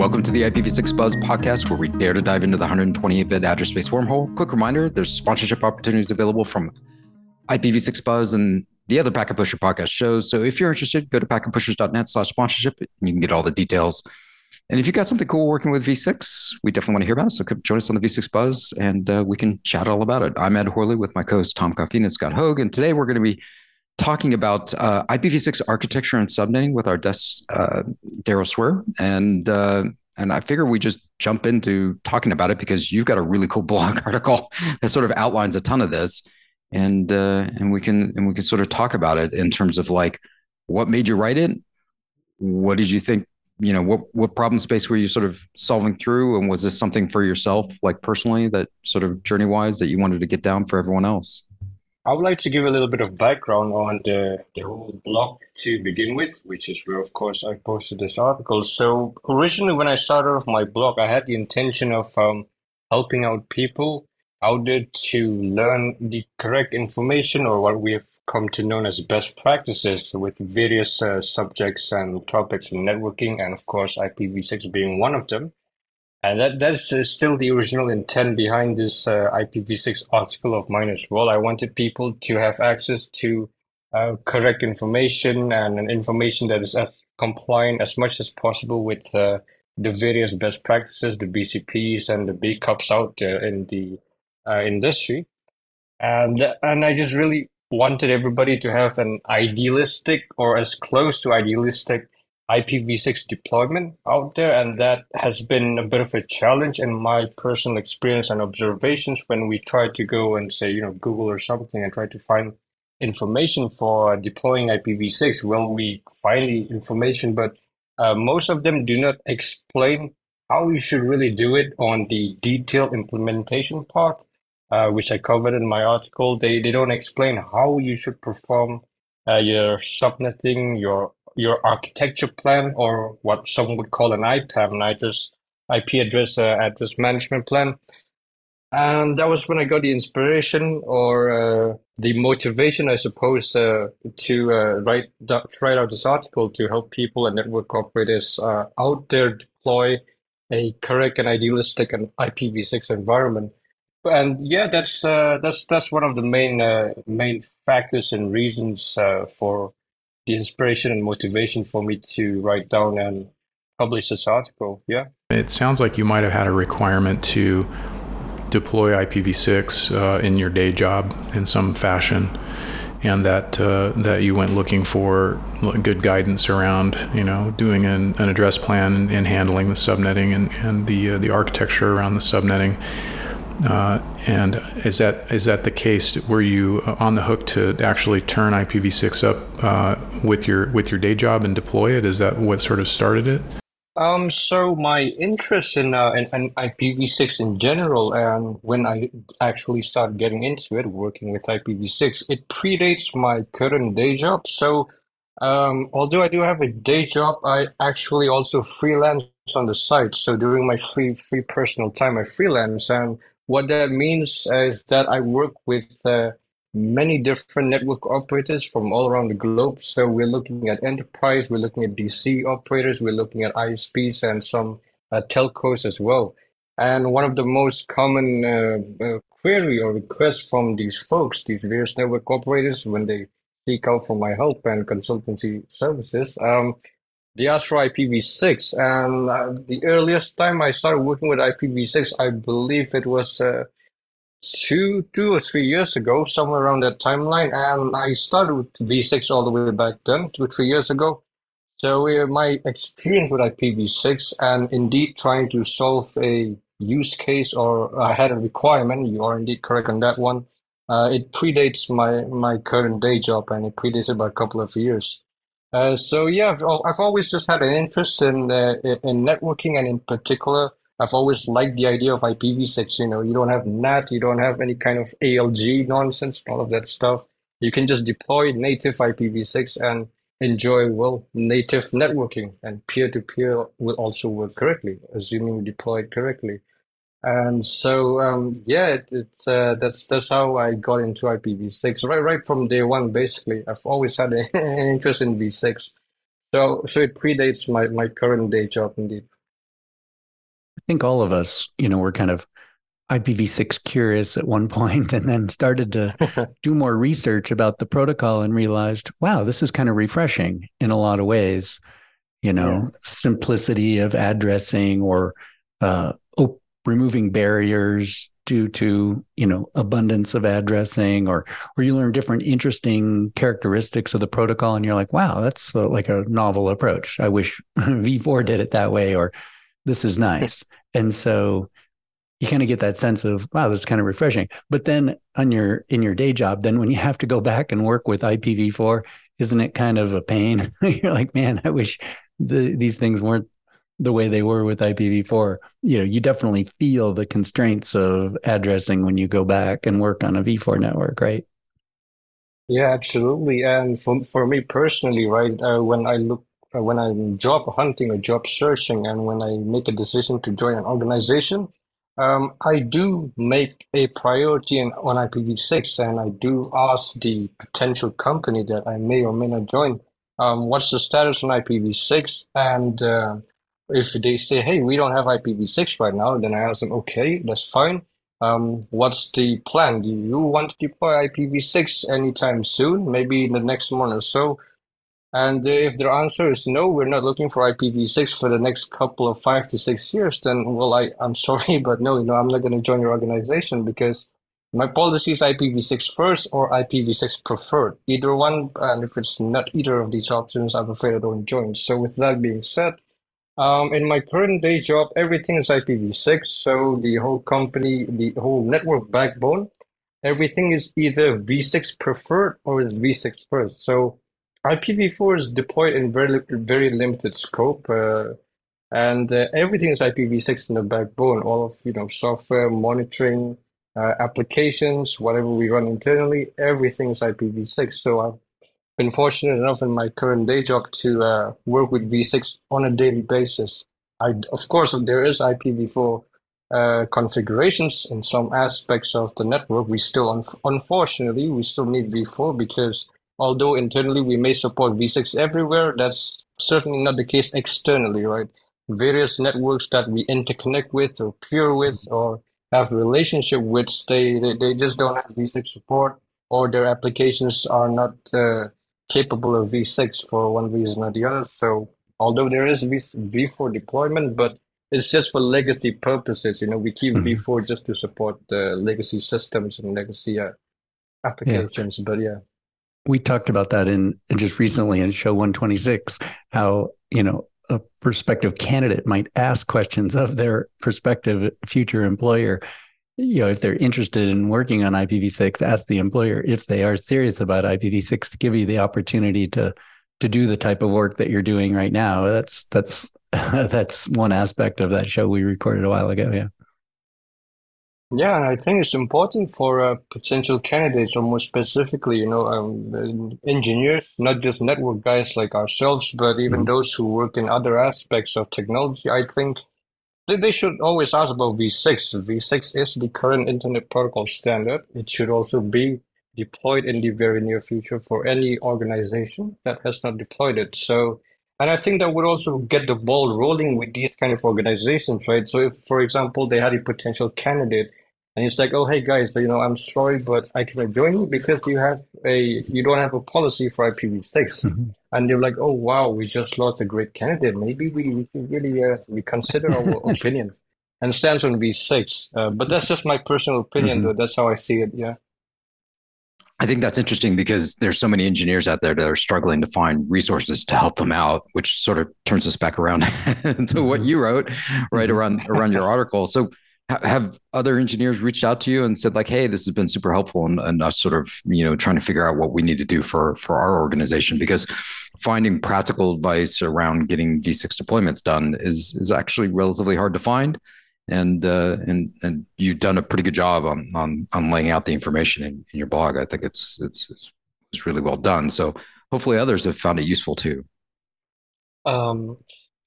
Welcome to the IPv6 Buzz podcast, where we dare to dive into the 128 bit address space wormhole. Quick reminder there's sponsorship opportunities available from IPv6 Buzz and the other Packet Pusher podcast shows. So if you're interested, go to packetpushers.net slash sponsorship and you can get all the details. And if you got something cool working with V6, we definitely want to hear about it. So come join us on the V6 Buzz and uh, we can chat all about it. I'm Ed Horley with my co host Tom Coffeen and Scott Hogg. And today we're going to be talking about uh, IPv6 architecture and subnetting with our desk, uh, Daryll Swer. And uh, and I figure we just jump into talking about it because you've got a really cool blog article that sort of outlines a ton of this, and uh, and we can and we can sort of talk about it in terms of like what made you write it, what did you think, you know, what what problem space were you sort of solving through, and was this something for yourself, like personally, that sort of journey wise that you wanted to get down for everyone else? I would like to give a little bit of background on the, the whole blog to begin with, which is where, of course, I posted this article. So originally, when I started off my blog, I had the intention of um, helping out people out there to learn the correct information or what we have come to know as best practices with various uh, subjects and topics in networking, and of course, IPv6 being one of them. And that that's still the original intent behind this uh, IPv6 article of mine as well. I wanted people to have access to uh, correct information and information that is as compliant as much as possible with uh, the various best practices, the BCPs and the BCOPs out there in the uh, industry. And and I just really wanted everybody to have an idealistic or as close to idealistic IPv6 deployment out there, and that has been a bit of a challenge in my personal experience and observations when we try to go and say, you know, Google or something and try to find information for deploying IPv6. Well, we find the information, but uh, most of them do not explain how you should really do it on the detailed implementation part, uh, which I covered in my article. They they don't explain how you should perform uh, your subnetting, your your architecture plan, or what some would call an IPAM, IP address uh, address management plan. And that was when I got the inspiration or uh, the motivation, I suppose, uh, to uh, write write out this article to help people and network operators uh, out there deploy a correct and idealistic and IPv6 environment. And yeah, that's uh, that's that's one of the main main factors and reasons for the inspiration and motivation for me to write down and publish this article. Yeah. It sounds like you might have had a requirement to deploy IPv6 uh, in your day job in some fashion, and that uh, that you went looking for good guidance around, you know, doing an, an address plan and, and, handling the subnetting and, and the uh, the architecture around the subnetting. Uh, and is that is that the case? Were you on the hook to actually turn IPv6 up uh, with your with your day job and deploy it? Is that what sort of started it? Um, so my interest in, uh, in, in IPv6 in general, and when I actually started getting into it, working with IPv6, it predates my current day job. So, um, although I do have a day job, I actually also freelance on the side. So during my free free personal time, I freelance, and what that means is that I work with uh, many different network operators from all around the globe. So we're looking at enterprise, we're looking at DC operators, we're looking at ISPs and some uh, telcos as well. And one of the most common uh, uh, query or requests from these folks, these various network operators, when they seek out for my help and consultancy services, um, they asked for IPv6. And uh, the earliest time I started working with IPv6, I believe it was uh, two, two or three years ago, somewhere around that timeline. And I started with V6 all the way back then, two or three years ago. So uh, my experience with IPv6 and indeed trying to solve a use case or I had a requirement, you are indeed correct on that one. Uh, it predates my, my current day job and it predates it by a couple of years. Uh, so yeah, I've, I've, always just had an interest in uh, in networking, and in particular, I've always liked the idea of IPv6. You know, you don't have NAT, you don't have any kind of ALG nonsense, all of that stuff. You can just deploy native IPv6 and enjoy well native networking, and peer to peer will also work correctly, assuming you deploy it correctly. And so, um, yeah, it, it's uh, that's that's how I got into IPv6 right right from day one. Basically, I've always had an interest in V6, so so it predates my my current day job indeed. I think all of us, you know, were kind of IPv6 curious at one point and then started to do more research about the protocol and realized, wow, this is kind of refreshing in a lot of ways. You know, yeah. simplicity of addressing or uh, op- removing barriers due to you know abundance of addressing or or you learn different interesting characteristics of the protocol and you're like wow that's uh, like a novel approach i wish v4 did it that way or this is nice. And so you kind of get that sense of wow this is kind of refreshing. But then on your in your day job then when you have to go back and work with ipv4 isn't it kind of a pain? You're like man i wish the, these things weren't the way they were with ipv4 you know you definitely feel the constraints of addressing when you go back and work on a v4 network right? Yeah absolutely. And for, for me personally right uh, when i look when i'm job hunting or job searching and when i make a decision to join an organization um, I do make a priority in, on IPv6 and I do ask the potential company that I may or may not join, um, what's the status on IPv6? And uh, if they say, hey, we don't have IPv6 right now, then I ask them, okay, that's fine. Um, what's the plan? Do you want to deploy IPv6 anytime soon? Maybe in the next month or so? And if their answer is no, we're not looking for IPv6 for the next couple of five to six years, then well, I, I'm sorry, but no, you know, I'm not going to join your organization because my policy is IPv6 first or IPv6 preferred. Either one, and if it's not either of these options, I'm afraid I don't join. So with that being said, um, in my current day job, everything is IPv6. So the whole company, the whole network backbone, everything is either V6 preferred or is V6 first. So IPv4 is deployed in very very limited scope, uh, and uh, everything is IPv6 in the backbone. All of you know software monitoring, uh, applications, whatever we run internally, everything is IPv6. So I've been fortunate enough in my current day job to uh, work with V6 on a daily basis. I of course there is IPv4 uh, configurations in some aspects of the network. We still, un- unfortunately, we still need V4 because Although internally we may support V6 everywhere, that's certainly not the case externally, right? Various networks that we interconnect with or peer with or have a relationship with, they, they, they just don't have V6 support or their applications are not uh, capable of V6 for one reason or the other. So although there is v, V4 deployment, but it's just for legacy purposes. You know, we keep mm-hmm. V4 just to support the legacy systems and legacy uh, applications. Yeah. But yeah we talked about that in, just recently in show 126 how you know a prospective candidate might ask questions of their prospective future employer. You know if they're interested in working on ipv6 ask the employer if they are serious about ipv6 to give you the opportunity to to do the type of work that you're doing right now. That's that's that's one aspect of that show we recorded a while ago yeah yeah, and I think it's important for uh, potential candidates, or more specifically, you know, um, engineers, not just network guys like ourselves, but even mm-hmm. those who work in other aspects of technology. I think they, they should always ask about V6. V6 is the current Internet Protocol standard. It should also be deployed in the very near future for any organization that has not deployed it. So and I think that would also get the ball rolling with these kind of organizations, right? So if, for example, they had a potential candidate and it's like, oh, hey guys, but you know, I'm sorry, but I cannot join you because you have a you don't have a policy for IPv6. Mm-hmm. And they're like, oh wow, we just lost a great candidate. Maybe we, we should really uh, reconsider our opinion and stands on V6. Uh, but that's just my personal opinion, mm-hmm. though. That's how I see it. Yeah. I think that's interesting because there's so many engineers out there that are struggling to find resources to help them out, which sort of turns us back around to what mm-hmm. you wrote right around around your article. So have other engineers reached out to you and said like hey this has been super helpful and, and us sort of you know trying to figure out what we need to do for for our organization. Because finding practical advice around getting v6 deployments done is is actually relatively hard to find. And uh, and and you've done a pretty good job on on on laying out the information in, in your blog. I think it's, it's it's it's really well done. So hopefully others have found it useful too. Um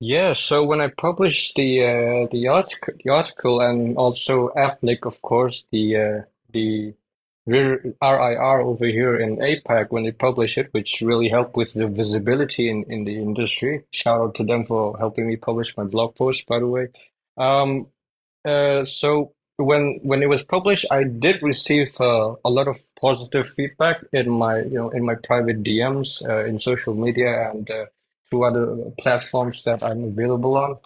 yeah, so when I published the uh, the article, the article, and also APNIC, of course, the uh, the RIR over here in APAC when they publish it, which really helped with the visibility in, in the industry. Shout out to them for helping me publish my blog post, by the way. Um, uh, so when when it was published, I did receive uh, a lot of positive feedback in my you know in my private DMs uh, in social media and uh, other platforms that I'm available on.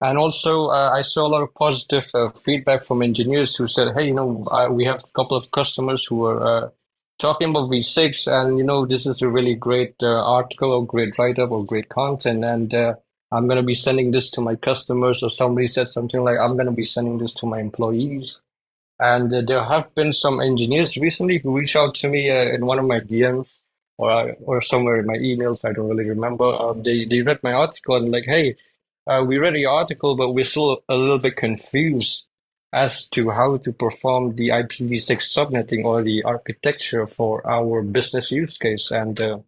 And also, uh, I saw a lot of positive uh, feedback from engineers who said, "Hey, you know, we have a couple of customers who are talking about V6, and you know, this is a really great article or great write up or great content, and I'm going to be sending this to my customers, or somebody said something like, I'm going to be sending this to my employees. And uh, there have been some engineers recently who reached out to me uh, in one of my DMs or uh, or somewhere in my emails. I don't really remember. Uh, they they read my article and like, hey, uh, we read the article, but we're still a little bit confused as to how to perform the IPv6 subnetting or the architecture for our business use case. And uh,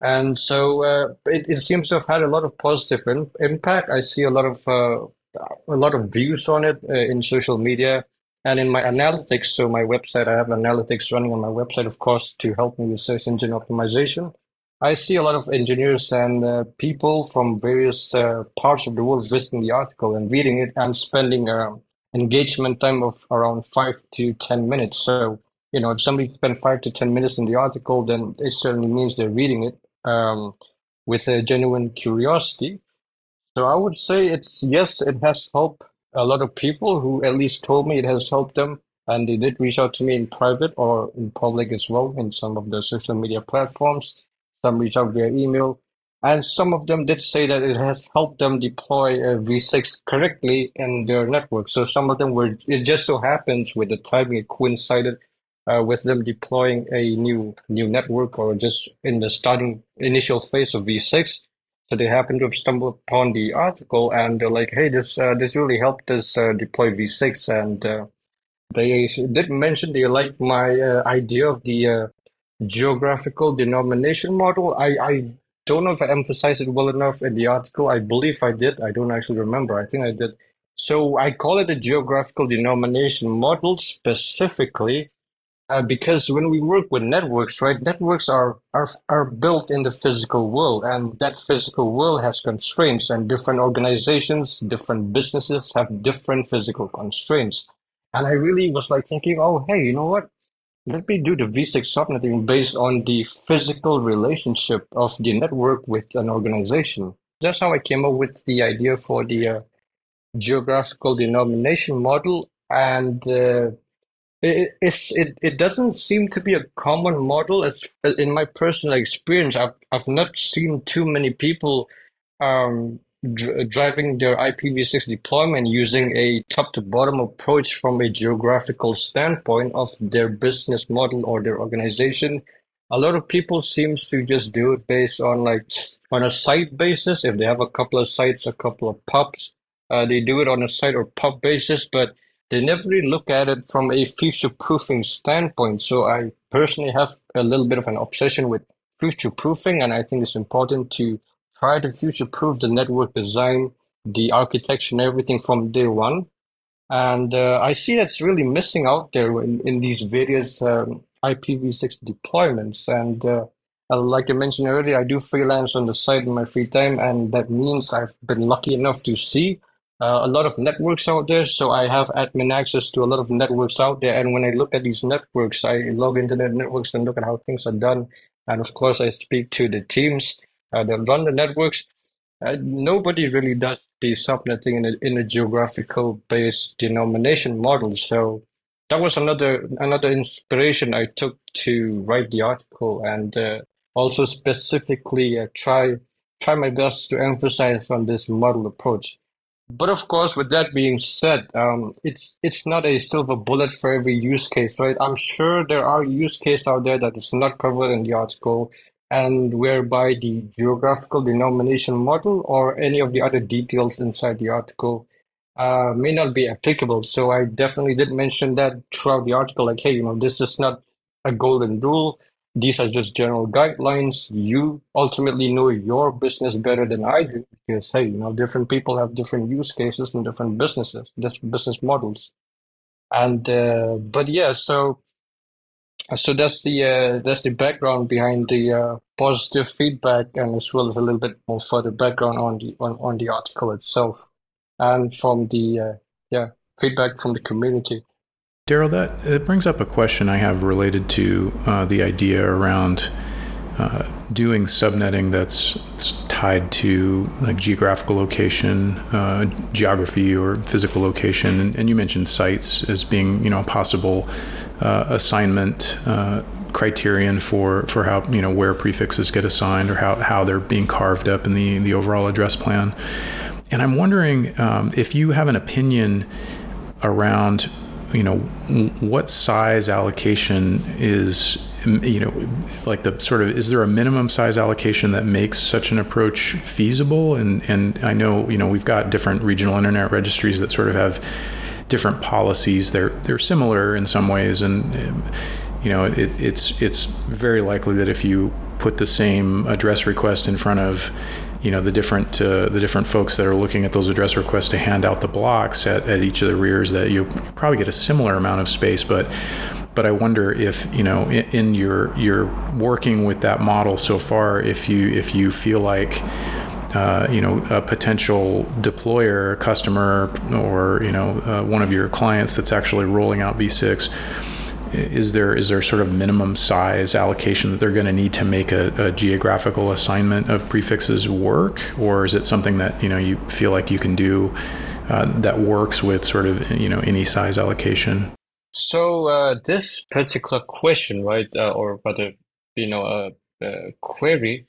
and so uh, it, it seems to have had a lot of positive in, impact. I see a lot of uh, a lot of views on it uh, in social media and in my analytics. So my website, I have analytics running on my website, of course, to help me with search engine optimization. I see a lot of engineers and uh, people from various uh, parts of the world visiting the article and reading it and spending um, engagement time of around five to ten minutes. So you know, if somebody spent five to ten minutes in the article, then it certainly means they're reading it um, with a genuine curiosity. So I would say it's yes, it has helped a lot of people who at least told me it has helped them, and they did reach out to me in private or in public as well in some of the social media platforms. Some reach out via email, and some of them did say that it has helped them deploy a V6 correctly in their network. So some of them were. It just so happens with the timing it coincided uh, with them deploying a new new network or just in the starting initial phase of V6. So they happen to have stumbled upon the article and they're like, "Hey, this uh, this really helped us uh, deploy V6." And uh, they did mention they liked my uh, idea of the uh, geographical denomination model. I, I don't know if I emphasized it well enough in the article. I believe I did. I don't actually remember. I think I did. So I call it a geographical denomination model specifically uh, because when we work with networks, right, networks are, are are built in the physical world, and that physical world has constraints, and different organizations, different businesses have different physical constraints. And I really was like thinking, oh, hey, you know what? Let me do the V6 subnetting based on the physical relationship of the network with an organization. That's how I came up with the idea for the uh, geographical denomination model, and uh, it, it, it doesn't seem to be a common model. As in my personal experience, I've I've not seen too many people um, dr- driving their IPv6 deployment using a top to bottom approach from a geographical standpoint of their business model or their organization. A lot of people seems to just do it based on like on a site basis. If they have a couple of sites, a couple of PoPs, uh, they do it on a site or PoP basis, but they never really look at it from a future-proofing standpoint. So I personally have a little bit of an obsession with future-proofing, and I think it's important to try to future-proof the network design, the architecture, and everything from day one. And uh, I see that's really missing out there in, in these various um, IPv6 deployments. And uh, like I mentioned earlier, I do freelance on the side in my free time, and that means I've been lucky enough to see uh, a lot of networks out there. So I have admin access to a lot of networks out there. And when I look at these networks, I log into the networks and look at how things are done. And of course, I speak to the teams uh, that run the networks. Uh, nobody really does the subnetting in a, in a geographical based denomination model. So that was another another inspiration I took to write the article and uh, also specifically uh, try try my best to emphasize on this model approach. But of course, with that being said, um, it's it's not a silver bullet for every use case, right? I'm sure there are use cases out there that is not covered in the article, and whereby the geographical denomination model or any of the other details inside the article uh, may not be applicable. So I definitely did mention that throughout the article, like, hey, you know, this is not a golden rule. These are just general guidelines. You ultimately know your business better than I do because, hey, you know, different people have different use cases and different businesses, different business models. And, uh, but yeah, so, so that's the, uh, that's the background behind the, uh, positive feedback and as well as a little bit more further background on the, on, on the article itself. and from the uh, yeah feedback from the community. Daryll, that it brings up a question I have related to uh, the idea around uh, doing subnetting that's, that's, tied to like geographical location, uh, geography, or physical location. And, and, you mentioned sites as being you know a possible uh, assignment uh, criterion for for how you know where prefixes get assigned or how, how they're being carved up in the the overall address plan. And I'm wondering um, if you have an opinion around you know what size allocation is you know like the sort of is there a minimum size allocation that makes such an approach feasible? And and I know you know we've got different regional internet registries that sort of have different policies. They're they're similar in some ways. And you know it, it's it's very likely that if you put the same address request in front of you know the different uh, the different folks that are looking at those address requests to hand out the blocks at, at each of the RIRs that you probably get a similar amount of space but but I wonder if you know in, in your your working with that model so far if you if you feel like uh, you know a potential deployer customer or you know uh, one of your clients that's actually rolling out v6 is there is there sort of minimum size allocation that they're going to need to make a, a, geographical assignment of prefixes work, or is it something that you know you feel like you can do uh, that works with sort of you know any size allocation? So uh, this particular question, right, uh, or rather, you know, a uh, uh, query,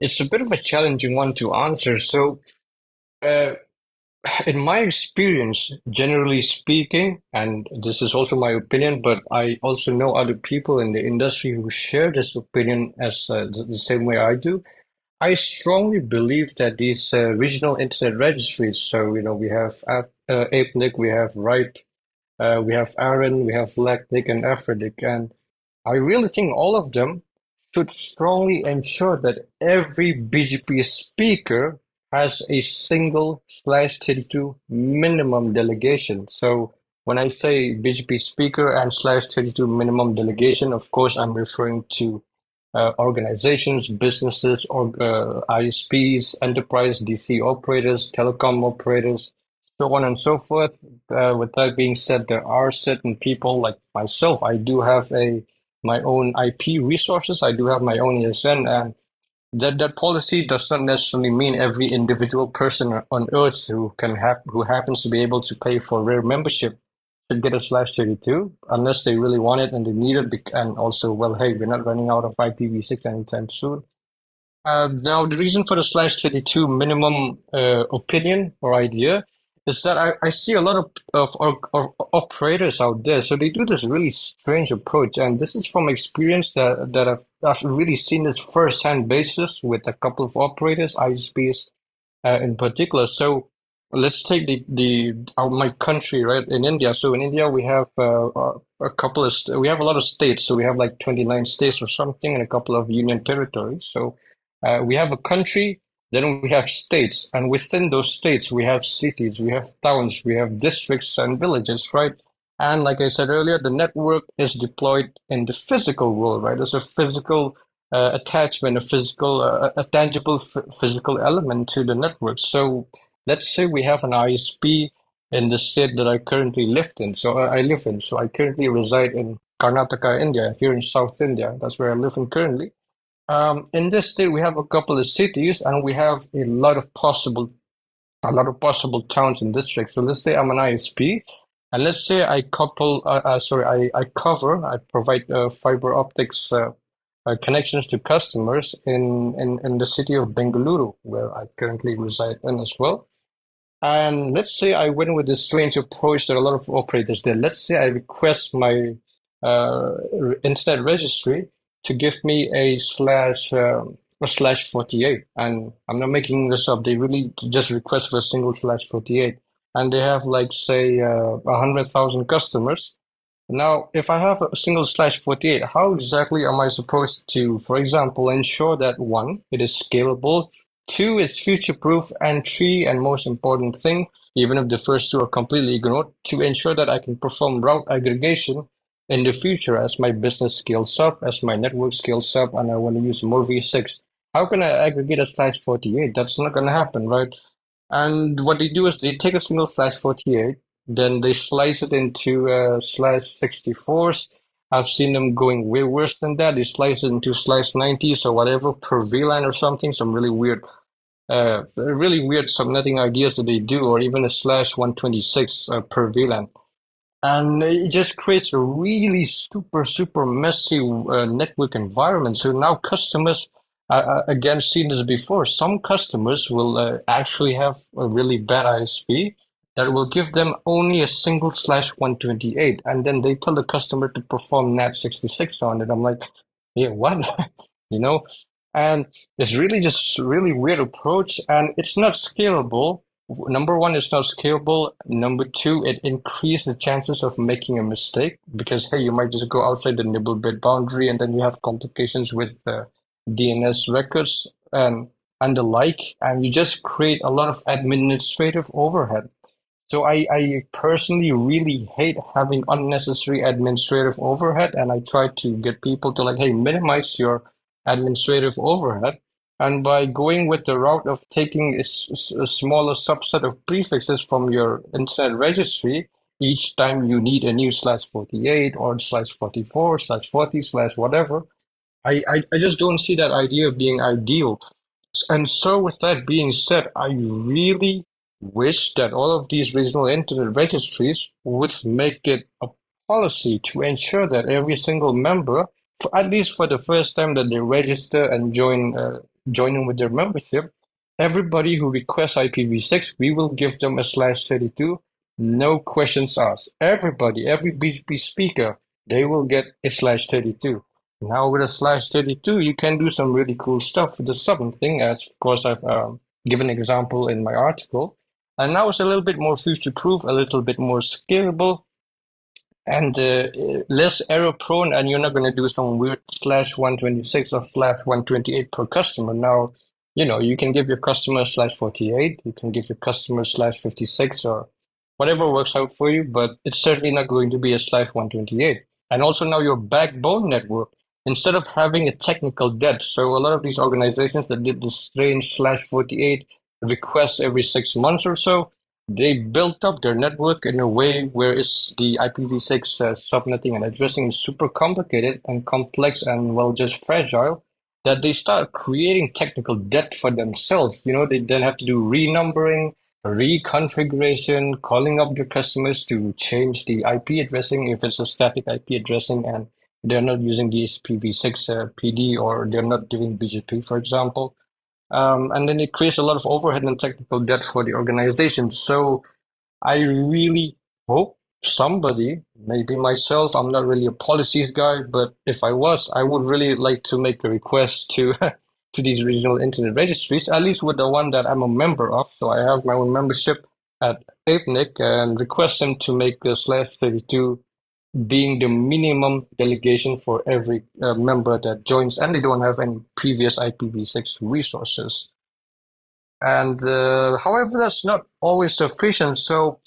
it's a bit of a challenging one to answer. So uh, in my experience, generally speaking, and this is also my opinion, but I also know other people in the industry who share this opinion as uh, the same way I do. I strongly believe that these uh, regional internet registries, so you know, we have uh, APNIC, we have RIPE, uh, we have ARIN, we have LACNIC and AFRINIC, and I really think all of them should strongly ensure that every BGP speaker has a single slash 32 minimum delegation. So when I say BGP speaker and slash 32 minimum delegation, of course, I'm referring to uh, organizations, businesses, or uh, ISPs, enterprise DC operators, telecom operators, so on and so forth. Uh, with that being said, there are certain people like myself. I do have a my own IP resources. I do have my own ASN, and that that policy does not necessarily mean every individual person on earth who can have who happens to be able to pay for RIR membership should get a slash 32 unless they really want it and they need it and also well hey we're not running out of ipv6 anytime soon. Uh, now the reason for the slash 32 minimum uh, opinion or idea is that I, I see a lot of, of, of, of, operators out there. So they do this really strange approach. And this is from experience that, that I've, I've really seen this first-hand basis with a couple of operators, ISPs uh, in particular. So let's take the, the our, my country, right, in India. So in India, we have uh, a couple of, we have a lot of states. So we have like 29 states or something and a couple of union territories. So uh, we have a country then we have states, and within those states, we have cities, we have towns, we have districts and villages, right? And like I said earlier, the network is deployed in the physical world, right? There's a physical uh, attachment, a physical, uh, a tangible physical element to the network. So let's say we have an ISP in the state that I currently live in. So uh, I live in. So I currently reside in Karnataka, India, here in South India. That's where I live in currently. Um, in this state, we have a couple of cities, and we have a lot of possible, a lot of possible towns and districts. So let's say I'm an ISP, and let's say I couple, uh, uh, sorry, I, I cover, I provide uh, fiber optics uh, uh, connections to customers in, in in the city of Bengaluru, where I currently reside in as well. And let's say I went with this strange approach that a lot of operators did. Let's say I request my uh, internet registry to give me a slash um, a slash 48 and i'm not making this up. They really just request for a single slash 48 and they have like say uh, 100000 customers. Now if i have a single slash 48 how exactly am i supposed to for example ensure that one it is scalable two it's future proof and three and most important thing even if the first two are completely ignored to ensure that i can perform route aggregation in the future as my business scales up, as my network scales up, and I want to use more V6, how can I aggregate a slash 48? That's not going to happen, right? And what they do is they take a single slash 48, then they slice it into uh, slash 64s. I've seen them going way worse than that. They slice it into slash 90s or whatever per VLAN or something, some really weird uh, really weird subnetting ideas that they do, or even a slash 126 uh, per VLAN. And it just creates a really super, super messy uh, network environment. So now customers, uh, uh again, seen this before, some customers will uh, actually have a really bad ISP that will give them only a single slash 128. And then they tell the customer to perform NAT66 on it. I'm like, yeah, what? you know? And it's really just really weird approach and it's not scalable. Number one, it's not scalable. Number two, it increases the chances of making a mistake because, hey, you might just go outside the nibble bit boundary and then you have complications with the DNS records and, and the like. And you just create a lot of administrative overhead. So I, I personally really hate having unnecessary administrative overhead. And I try to get people to like, hey, minimize your administrative overhead. And by going with the route of taking a, smaller subset of prefixes from your internet registry, each time you need a new slash 48 or slash 44 slash 40 slash whatever, I, I, I just don't see that idea of being ideal. And so with that being said, I really wish that all of these regional internet registries would make it a policy to ensure that every single member at least for the first time that they register and join uh, joining with their membership, everybody who requests IPv6, we will give them a slash 32, no questions asked. Everybody, every BGP speaker, they will get a slash 32. Now with a slash 32, you can do some really cool stuff with the sub thing, as of course I've um, given an example in my article. And now it's a little bit more future proof, a little bit more scalable, and uh, less error prone and you're not going to do some weird slash 126 or slash 128 per customer. Now you know you can give your customer slash 48 you can give your customer slash 56 or whatever works out for you but it's certainly not going to be a slash 128 and also now your backbone network instead of having a technical debt so a lot of these organizations that did the strange slash 48 requests every six months or so they built up their network in a way where it's the IPv6 uh, subnetting and addressing is super complicated and complex and well just fragile that they start creating technical debt for themselves. You know, they then have to do renumbering, reconfiguration, calling up their customers to change the IP addressing if it's a static IP addressing and they're not using the IPv6 uh, PD or they're not doing BGP, for example. Um, and then it creates a lot of overhead and technical debt for the organization. So I really hope somebody, maybe myself, I'm not really a policies guy, but if I was, I would really like to make a request to to these regional internet registries, at least with the one that I'm a member of. So I have my own membership at APNIC and request them to make the slash 32 being the minimum delegation for every uh, member that joins, and they don't have any previous IPv6 resources. And uh, however, that's not always sufficient. So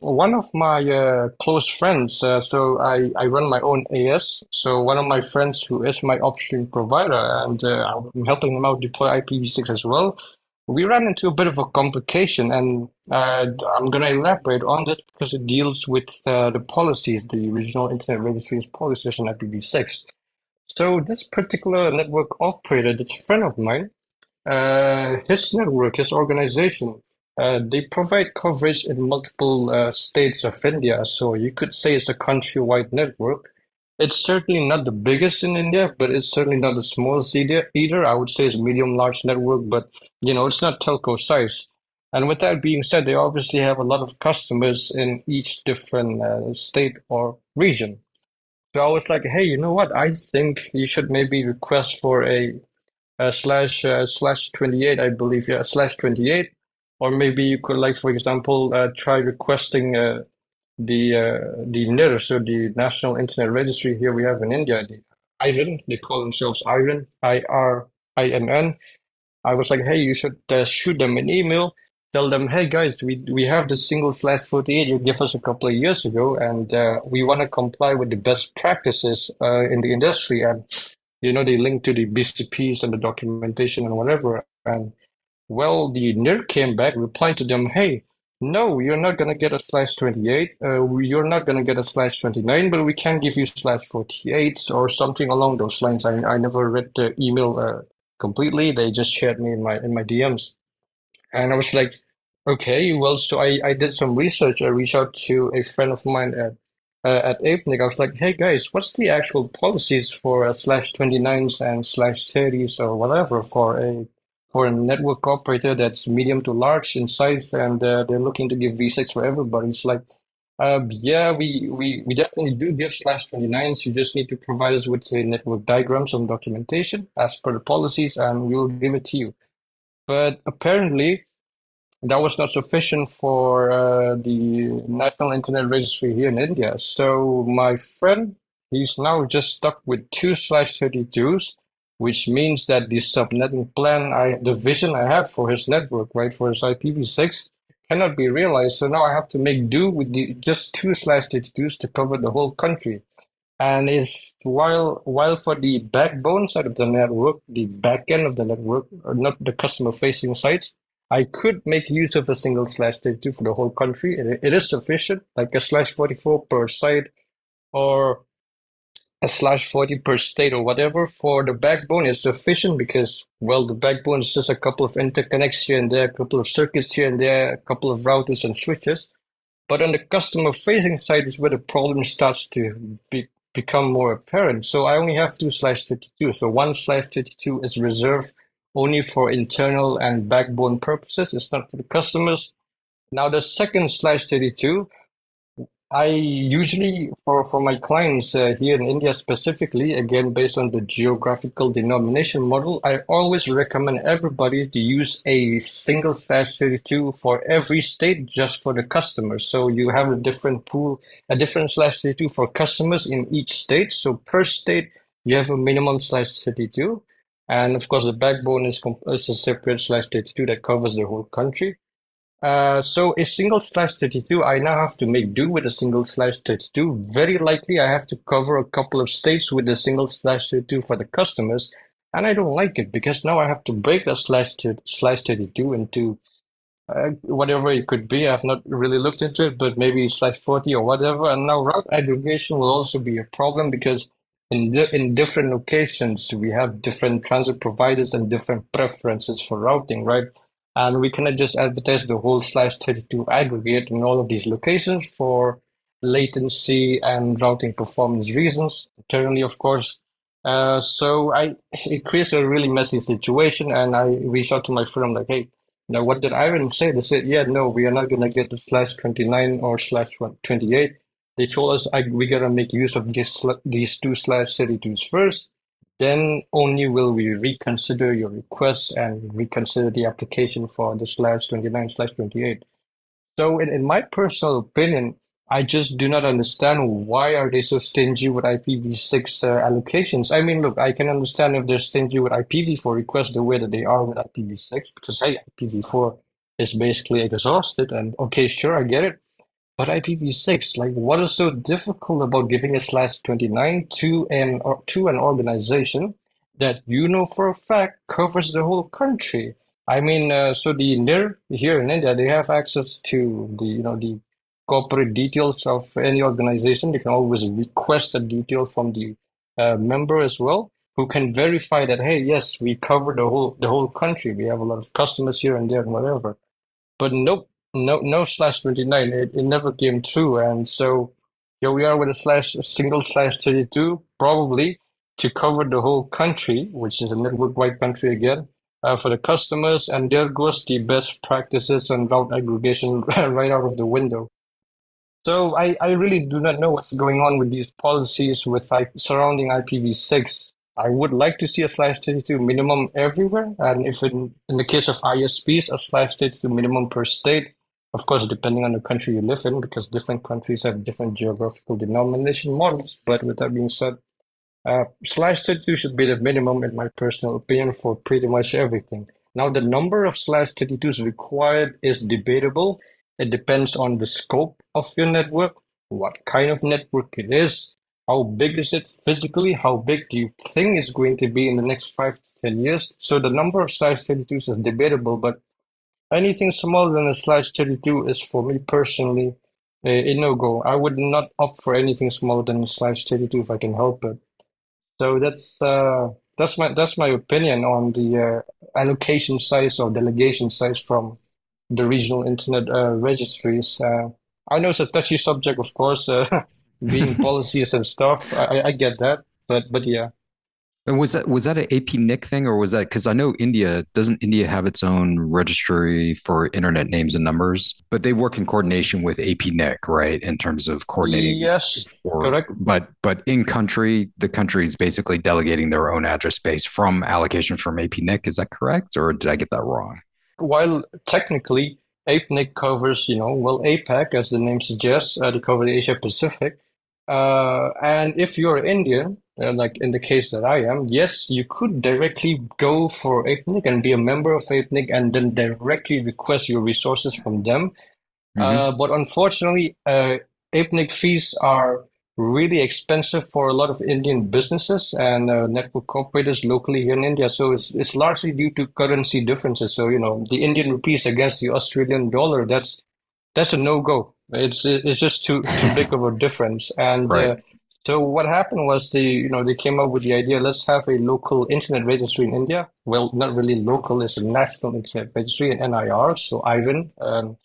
one of my uh, close friends, uh, so I, I run my own AS. So one of my friends who is my upstream provider, and uh, I'm helping him out deploy IPv6 as well we ran into a bit of a complication, and uh, I'm going to elaborate on this because it deals with uh, the policies, the regional internet registry's policies on IPv6. So this particular network operator, this friend of mine, uh, his network, his organization, uh, they provide coverage in multiple uh, states of India. So you could say it's a countrywide network. It's certainly not the biggest in India, but it's certainly not the smallest either. Either I would say it's a medium-large network, but you know it's not telco size. And with that being said, they obviously have a lot of customers in each different uh, state or region. So I was like, hey, you know what? I think you should maybe request for a, a slash uh, slash twenty eight, I believe, yeah, slash twenty eight, or maybe you could like, for example, uh, try requesting uh, the uh, the NIR, so the National Internet Registry here we have in India, the IRINN, they call themselves IRINN, I-R-I-N-N. I was like, hey, you should uh, shoot them an email, tell them, hey guys, we we have the single slash 48 you gave us a couple of years ago, and uh, we want to comply with the best practices uh, in the industry. And, you know, they link to the BCPs and the documentation and whatever. And Well, the NIR came back, replied to them, hey, no, you're not going to get a slash 28. Uh, you're not going to get a slash 29, but we can give you slash 48 or something along those lines. I, I never read the email uh, completely. They just shared me in my in my DMs. And I was like, okay, well, so I, I did some research. I reached out to a friend of mine at uh, at APNIC. I was like, hey guys, what's the actual policies for a slash 29s and slash 30s or whatever for a for a network operator that's medium to large in size and uh, they're looking to give V6 for everybody? It's like, uh, yeah, we, we, we definitely do give slash 29s. You just need to provide us with a network diagram, some documentation as per the policies, and we'll give it to you. But apparently, that was not sufficient for uh, the National Internet Registry here in India. So my friend, he's now just stuck with two slash 32s, which means that the subnetting plan, I the vision I had for his network, right, for his IPv6, cannot be realized. So now I have to make do with the just two slash 32s to cover the whole country. And it's while while for the backbone side of the network, the back end of the network, or not the customer facing sites, I could make use of a single slash 32 for the whole country. It, it is sufficient, like a slash 44 per site or a slash 40 per state or whatever. For the backbone, is sufficient because, well, the backbone is just a couple of interconnects here and there, a couple of circuits here and there, a couple of routers and switches. But on the customer facing side is where the problem starts to be, become more apparent. So I only have two slash 32. So one slash 32 is reserved only for internal and backbone purposes. It's not for the customers. Now the second slash 32, I usually, for, for my clients uh, here in India specifically, again, based on the geographical denomination model, I always recommend everybody to use a single slash 32 for every state just for the customers. So you have a different pool, a different slash 32 for customers in each state. So per state, you have a minimum slash 32. And of course, the backbone is, is a separate slash 32 that covers the whole country. Uh, so a single slash 32, I now have to make do with a single slash 32. Very likely I have to cover a couple of states with a single slash 32 for the customers. And I don't like it because now I have to break that slash, slash 32 into uh, whatever it could be. I've not really looked into it, but maybe slash 40 or whatever. And now route aggregation will also be a problem because in, di- in different locations, we have different transit providers and different preferences for routing, right? And we cannot just advertise the whole slash 32 aggregate in all of these locations for latency and routing performance reasons, internally, of course. Uh, so I it creates a really messy situation, and I reached out to my firm like, hey, know, what did IRINN say? They said, yeah, no, we are not going to get the slash 29 or slash 28 they told us I, we gotta make use of this, these two slash 32s first. Then only will we reconsider your request and reconsider the application for the slash 29 slash 28. So in, in my personal opinion, I just do not understand why are they so stingy with IPv6 uh, allocations. I mean, look, I can understand if they're stingy with IPv4 requests the way that they are with IPv6 because hey, IPv4 is basically exhausted and okay, sure, I get it. But IPv6, like what is so difficult about giving a slash 29 to an or to an organization that you know for a fact covers the whole country? I mean, uh, so the NIR here in India, they have access to the you know the corporate details of any organization. They can always request a detail from the uh, member as well, who can verify that hey, yes, we cover the whole the whole country. We have a lot of customers here and there and whatever. But nope, no no slash 29 it, it never came true and so here we are with a slash a single slash 32 probably to cover the whole country which is a network wide country again uh, for the customers. And there goes the best practices and route aggregation right out of the window. So I, I really do not know what's going on with these policies with like surrounding IPv6 I would like to see a slash 32 minimum everywhere. And if in, in the case of ISPs, a slash 32 minimum per state, of course, depending on the country you live in, because different countries have different geographical denomination models. But with that being said, uh, slash 32 should be the minimum, in my personal opinion, for pretty much everything. Now, the number of slash 32s required is debatable. It depends on the scope of your network, what kind of network it is, how big is it physically? How big do you think it's going to be in the next five to 10 years? So the number of slash 32s is debatable, but anything smaller than a slash 32 is for me personally a, a no-go. I would not opt for anything smaller than a slash 32 if I can help it. So that's uh, that's my that's my opinion on the uh, allocation size or delegation size from the regional internet uh, registries. Uh, I know it's a touchy subject, of course, uh, being policies and stuff. I, I get that, but but yeah. And was that was that an APNIC thing, or was that because I know India doesn't India have its own registry for internet names and numbers, but they work in coordination with APNIC, right? In terms of coordinating. Yes, for, correct. But but in country, the country is basically delegating their own address space from allocation from APNIC. Is that correct, or did I get that wrong? While technically APNIC covers, you know, well, APAC, as the name suggests, uh, they cover the Asia Pacific. Uh, and if you're Indian, uh, like in the case that I am, yes, you could directly go for APNIC and be a member of APNIC and then directly request your resources from them. Mm-hmm. Uh, but unfortunately, uh, APNIC fees are really expensive for a lot of Indian businesses and uh, network operators locally here in India. So it's, it's largely due to currency differences. So, you know, the Indian rupees against the Australian dollar, that's that's a no-go. It's it's just too too big of a difference. And right. So what happened was they you know they came up with the idea let's have a local internet registry in India. Well, not really local; it's a national internet registry in NIR, so IRINN. Um,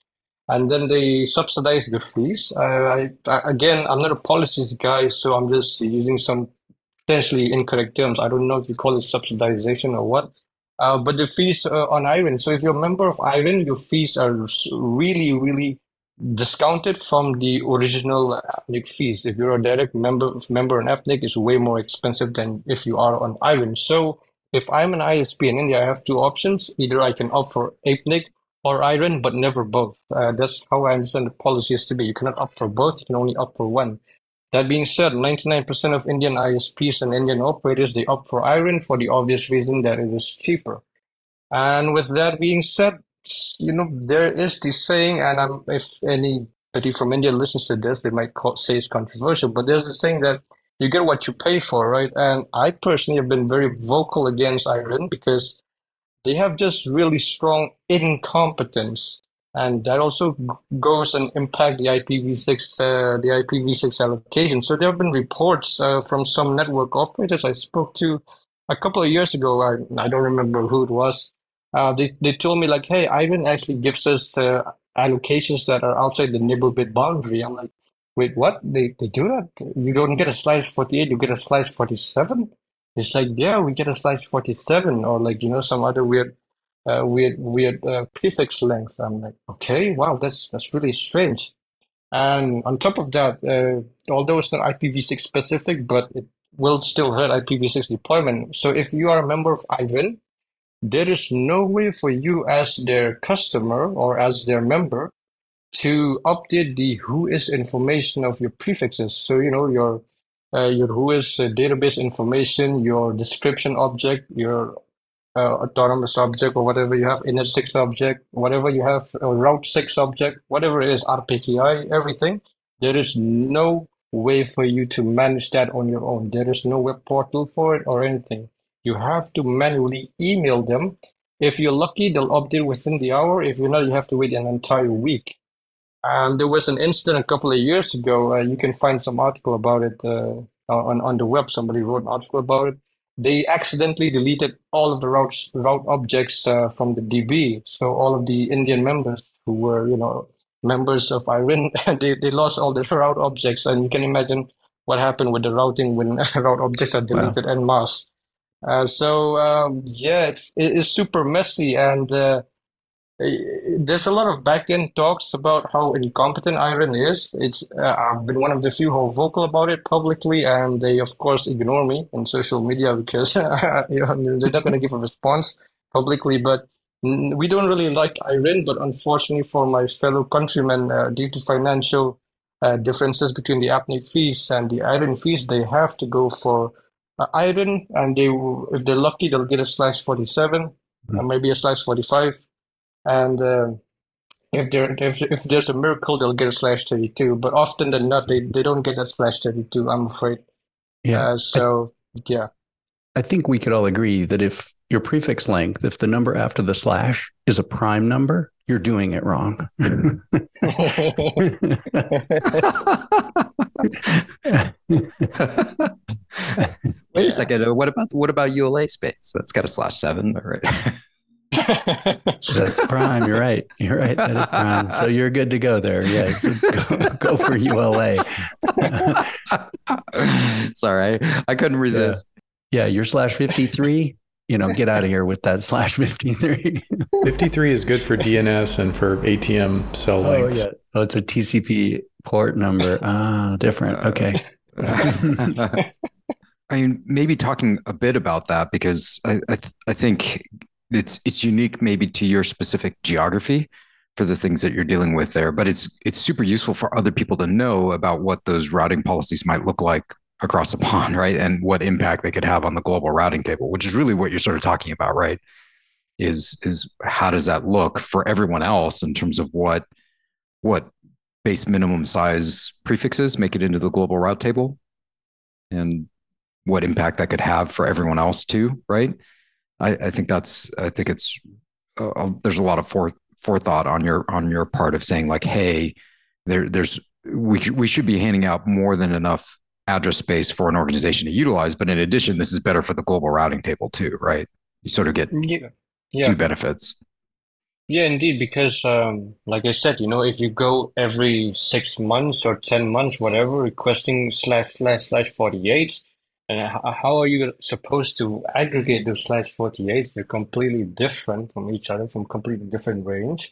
and then they subsidize the fees. Uh, I, again, I'm not a policies guy, so I'm just using some potentially incorrect terms. I don't know if you call it subsidization or what. Uh, but the fees uh, on IRINN. So if you're a member of IRINN, your fees are really, really discounted from the original APNIC fees. If you're a direct member member on APNIC, it's way more expensive than if you are on IRINN. So if I'm an ISP in India, I have two options. Either I can opt for APNIC or IRINN, but never both. Uh, that's how I understand the policy is to be. You cannot opt for both, you can only opt for one. That being said, 99% of Indian ISPs and Indian operators, they opt for IRINN for the obvious reason that it is cheaper. And with that being said, you know, there is this saying, and I'm, if anybody from India listens to this, they might call, say it's controversial, but there's this saying that you get what you pay for, right? And I personally have been very vocal against IRINN because they have just really strong incompetence. And that also goes and impact the IPv6, uh, the IPv6 allocation. So there have been reports uh, from some network operators I spoke to a couple of years ago. I, I don't remember who it was, uh, they, they told me like, hey, IRINN actually gives us uh, allocations that are outside the nibble bit boundary. I'm like, wait, what? They, they do that? You don't get a slash 48, you get a slash 47? It's like, yeah, we get a slash 47 or like, you know, some other weird, uh, weird, weird uh, prefix length. I'm like, okay, wow, that's, that's really strange. And on top of that, uh, although it's not IPv6 specific, but it will still hurt IPv6 deployment. So if you are a member of IRINN, there is no way for you as their customer or as their member to update the whois information of your prefixes. So, you know, your uh, your whois uh, database information, your description object, your uh, autonomous object or whatever you have, inet6 object, whatever you have, route 6 object, whatever it is, RPKI, everything. There is no way for you to manage that on your own. There is no web portal for it or anything. You have to manually email them. If you're lucky, they'll update within the hour. If you're not, you have to wait an entire week. And there was an incident a couple of years ago. Uh, you can find some article about it uh, on on the web. Somebody wrote an article about it. They accidentally deleted all of the routes, route objects uh, from the DB. So all of the Indian members who were, you know, members of IRINN, they, they lost all the route objects. And you can imagine what happened with the routing when route objects are deleted wow. en masse. Uh, so um, yeah, it's, it's super messy, and uh, there's a lot of back-end talks about how incompetent IRINN is. It's uh, I've been one of the few who are vocal about it publicly, and they of course ignore me on social media because you know, they're not going to give a response publicly. But we don't really like IRINN, but unfortunately for my fellow countrymen, uh, due to financial uh, differences between the APNIC fees and the IRINN fees, they have to go for uh, IRINN, and they will, if they're lucky, they'll get a slash 47, mm-hmm. or maybe a slash 45. And uh, if, there, if, if there's a miracle, they'll get a slash 32. But often than not, they, they don't get that slash 32, I'm afraid. Yeah. Uh, so yeah, I think we could all agree that if your prefix length, if the number after the slash is a prime number, you're doing it wrong. Wait a second. uh, What about what about ULA space? That's got a slash seven, right? That's prime. You're right. You're right. That is prime. So you're good to go there. Yeah. So go, go for ULA. Sorry, I, I couldn't resist. Yeah. You're slash 53. You know, get out of here with that slash 53. 53 is good for DNS and for ATM cell Oh, lengths. yeah. Oh, it's a TCP port number. Ah, different. Okay. I mean, maybe talking a bit about that because I I, th- I think it's it's unique maybe to your specific geography for the things that you're dealing with there, but it's it's super useful for other people to know about what those routing policies might look like across the pond, right? And what impact they could have on the global routing table, which is really what you're sort of talking about, right? Is is how does that look for everyone else in terms of what what base minimum size prefixes make it into the global route table and what impact that could have for everyone else too right? I, I think that's i think it's uh, there's a lot of foreth- forethought on your on your part of saying like hey there there's we, we should be handing out more than enough address space for an organization to utilize but in addition this is better for the global routing table too right? You sort of get yeah, yeah. two benefits. Yeah, indeed, because um, like I said, you know, if you go every six months or 10 months, whatever, requesting slash slash slash 48, and how are you supposed to aggregate those slash 48s? They're completely different from each other, from completely different range.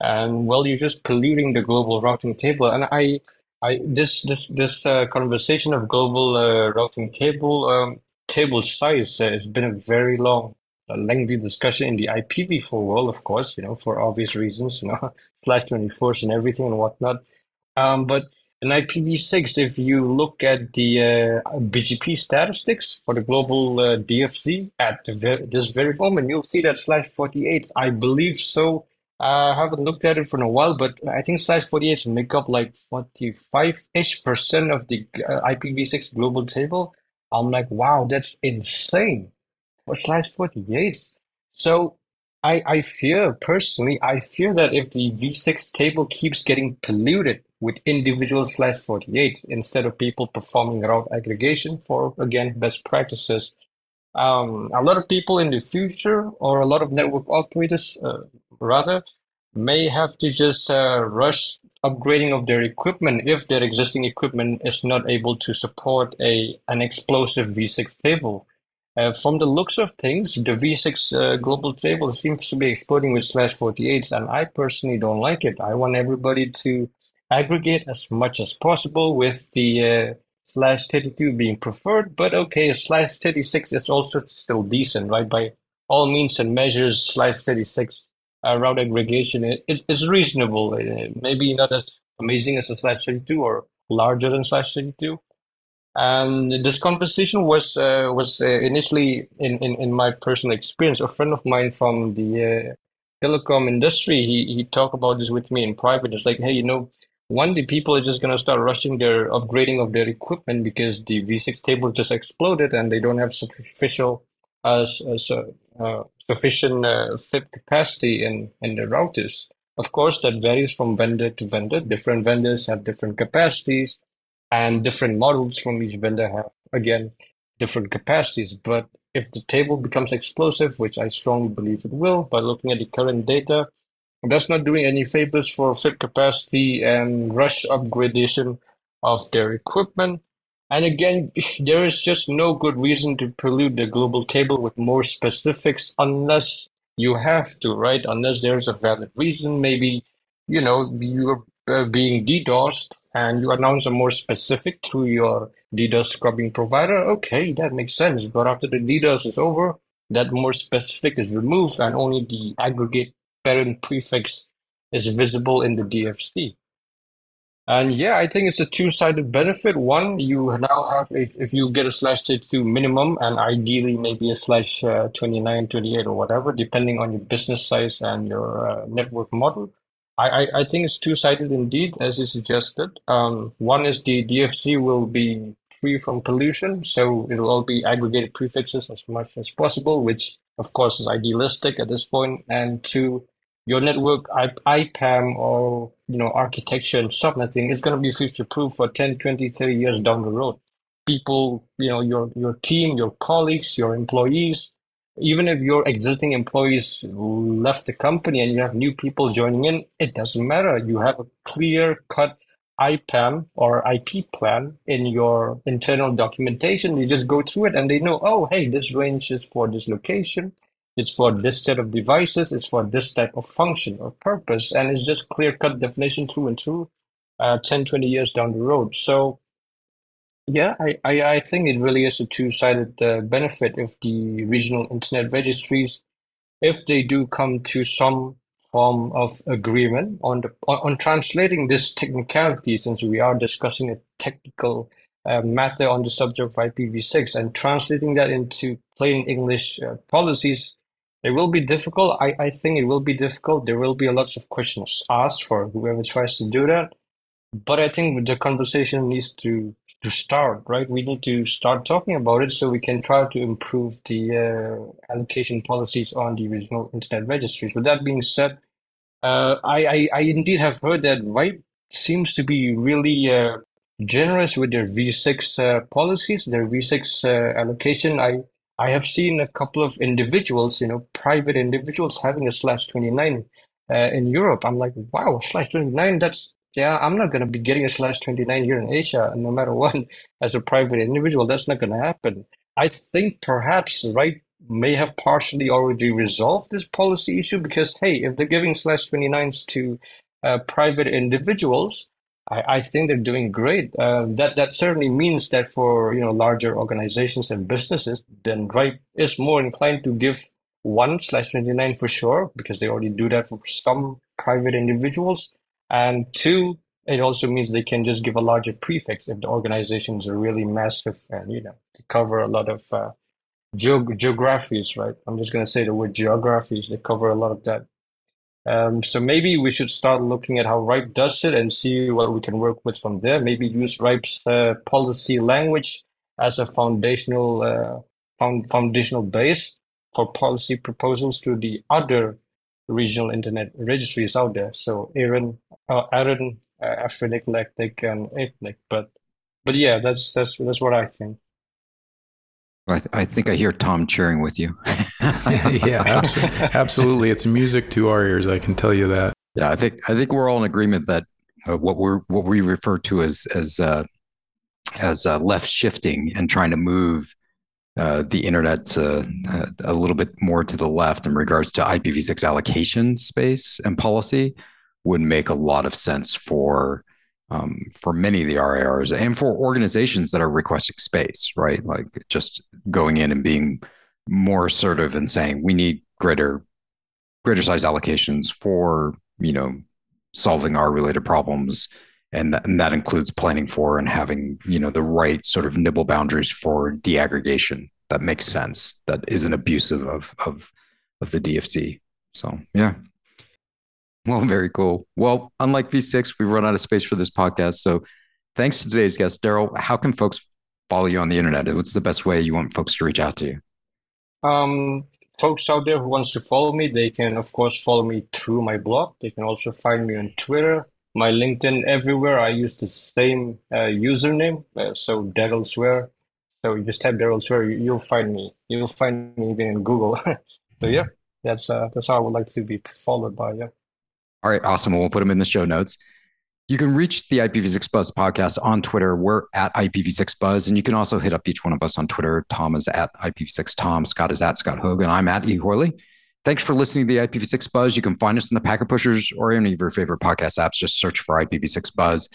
And well, you're just polluting the global routing table. And I, I this this this uh, conversation of global uh, routing table um, table size uh, has been a very long, a lengthy discussion in the IPv4 world, of course, you know, for obvious reasons, you know, slash 24s and everything and whatnot. Um, but in IPv6, if you look at the uh, BGP statistics for the global uh, DFZ at ver this very moment, you'll see that slash 48, I believe so. I haven't looked at it for a while, but I think slash 48 make up like 45-ish percent of the uh, IPv6 global table. I'm like, wow, that's insane for slash 48. So I, I fear personally, I fear that if the V6 table keeps getting polluted with individual slash 48 instead of people performing route aggregation for, again, best practices, um, a lot of people in the future or a lot of network operators, uh, rather, may have to just uh, rush upgrading of their equipment if their existing equipment is not able to support a an explosive V6 table. Uh, from the looks of things, the V6 uh, global table seems to be exploding with slash 48s, and I personally don't like it. I want everybody to aggregate as much as possible with the uh, slash 32 being preferred, but okay, slash 36 is also still decent, right? By all means and measures, slash 36 uh, route aggregation i- is, is reasonable. Uh, maybe not as amazing as a slash 32 or larger than slash 32. And this conversation was uh, was uh, initially in, in, in my personal experience. A friend of mine from the uh, telecom industry, he he talked about this with me in private. It's like, hey, you know, one day people are just gonna start rushing their upgrading of their equipment because the V6 table just exploded and they don't have sufficient uh, uh, uh, sufficient uh, FIB capacity in in the routers. Of course, that varies from vendor to vendor. Different vendors have different capacities and different models from each vendor have again different capacities but if the table becomes explosive which i strongly believe it will by looking at the current data that's not doing any favors for FIB capacity and rush upgradation of their equipment. And again there is just no good reason to pollute the global table with more specifics unless you have to right? Unless there's a valid reason. Maybe you know you're uh, being DDoSed and you announce a more specific through your DDoS scrubbing provider, okay, that makes sense. But after the DDoS is over, that more specific is removed and only the aggregate parent prefix is visible in the DFZ. And yeah, I think it's a two-sided benefit. One, you now have, if, if you get a slash 32 minimum and ideally maybe a slash uh, 29, 28 or whatever, depending on your business size and your uh, network model. I, I, I think it's two-sided indeed, as you suggested. Um, one is the DFZ will be free from pollution. So it'll all be aggregated prefixes as much as possible, which of course is idealistic at this point. And two, your network IPAM or you know architecture and subnetting is going to be future proof for 10 20 30 years down the road people you know your your team your colleagues your employees even if your existing employees left the company and you have new people joining in it doesn't matter you have a clear cut IPAM or IP plan in your internal documentation. You just go through it and they know, oh, hey, this range is for this location. It's for this set of devices. It's for this type of function or purpose. And it's just clear cut definition through and through uh, 10, 20 years down the road. So yeah, I, I, I think it really is a two-sided uh, benefit if the regional internet registries, if they do come to some form of agreement on the on, on translating this technicality, since we are discussing a technical uh, matter on the subject of IPv6 and translating that into plain English uh, policies, it will be difficult. I, I think it will be difficult. There will be a lots of questions asked for whoever tries to do that. But I think the conversation needs to to start, right? We need to start talking about it so we can try to improve the uh, allocation policies on the regional internet registries. With that being said, uh, I, I, I indeed have heard that RIPE seems to be really uh, generous with their V6 uh, policies, their V6 uh, allocation. I I have seen a couple of individuals, you know, private individuals having a slash 29 uh, in Europe. I'm like, wow, slash 29, that's yeah, I'm not going to be getting a slash 29 here in Asia, no matter what, as a private individual. That's not going to happen. I think perhaps RIPE may have partially already resolved this policy issue because, hey, if they're giving slash 29s to uh, private individuals, I, I think they're doing great. Uh, that that certainly means that for you know larger organizations and businesses, then RIPE is more inclined to give one slash 29 for sure because they already do that for some private individuals and two, it also means they can just give a larger prefix if the organizations are really massive and, you know, to cover a lot of uh, geog- geographies, right? I'm just to say the word geographies. They cover a lot of that. Um, so maybe we should start looking at how RIPE does it and see what we can work with from there. Maybe use RIPE's uh, policy language as a foundational uh, found, foundational base for policy proposals to the other regional internet registries out there. So ARIN, uh, ARIN, uh, Afrinic, LACNIC, and APNIC. But but yeah, that's that's that's what I think. I, th- I think I hear Tom cheering with you. yeah, absolutely. absolutely. It's music to our ears. I can tell you that. Yeah, I think I think we're all in agreement that uh, what we're what we refer to as as uh, as uh, left shifting and trying to move uh, the internet uh, a little bit more to the left in regards to IPv6 allocation space and policy would make a lot of sense for um, for many of the RIRs and for organizations that are requesting space, right? Like just going in and being more assertive and saying we need greater greater size allocations for you know solving our related problems and that, and that includes planning for and having you know the right sort of nibble boundaries for deaggregation that makes sense that isn't abusive of of of the DFZ. So yeah. Well, very cool. Well, unlike V6, we run out of space for this podcast. So thanks to today's guest, Daryll. How can folks follow you on the internet? What's the best way you want folks to reach out to you? Um, folks out there who wants to follow me, they can of course follow me through my blog. They can also find me on Twitter my LinkedIn everywhere. I use the same uh, username, uh, so Daryll Swer. So you just type Daryll Swer, you, will find me. You'll find me even in Google. so yeah, that's uh, that's how I would like to be followed by. Yeah. All right, awesome. We'll put them in the show notes. You can reach the IPv6 Buzz podcast on Twitter. We're at IPv6 Buzz, and you can also hit up each one of us on Twitter. Tom is at IPv6 Tom. Scott is at Scott Hogg. I'm at E Horley. Thanks for listening to the IPv6 Buzz. You can find us in the Packet Pushers or any of your favorite podcast apps. Just search for IPv6 Buzz.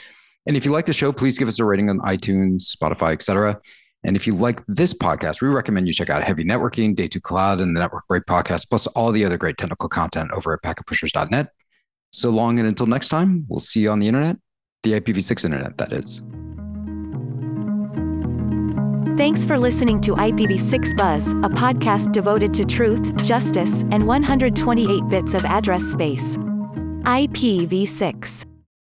And if you like the show, please give us a rating on iTunes, Spotify, etc. And if you like this podcast, we recommend you check out Heavy Networking, Day 2 Cloud, and the Network Break podcast, plus all the other great technical content over at packetpushers.net. So long and until next time, we'll see you on the internet, the IPv6 internet, that is. Thanks for listening to IPv6 Buzz, a podcast devoted to truth, justice, and 128 bits of address space. IPv6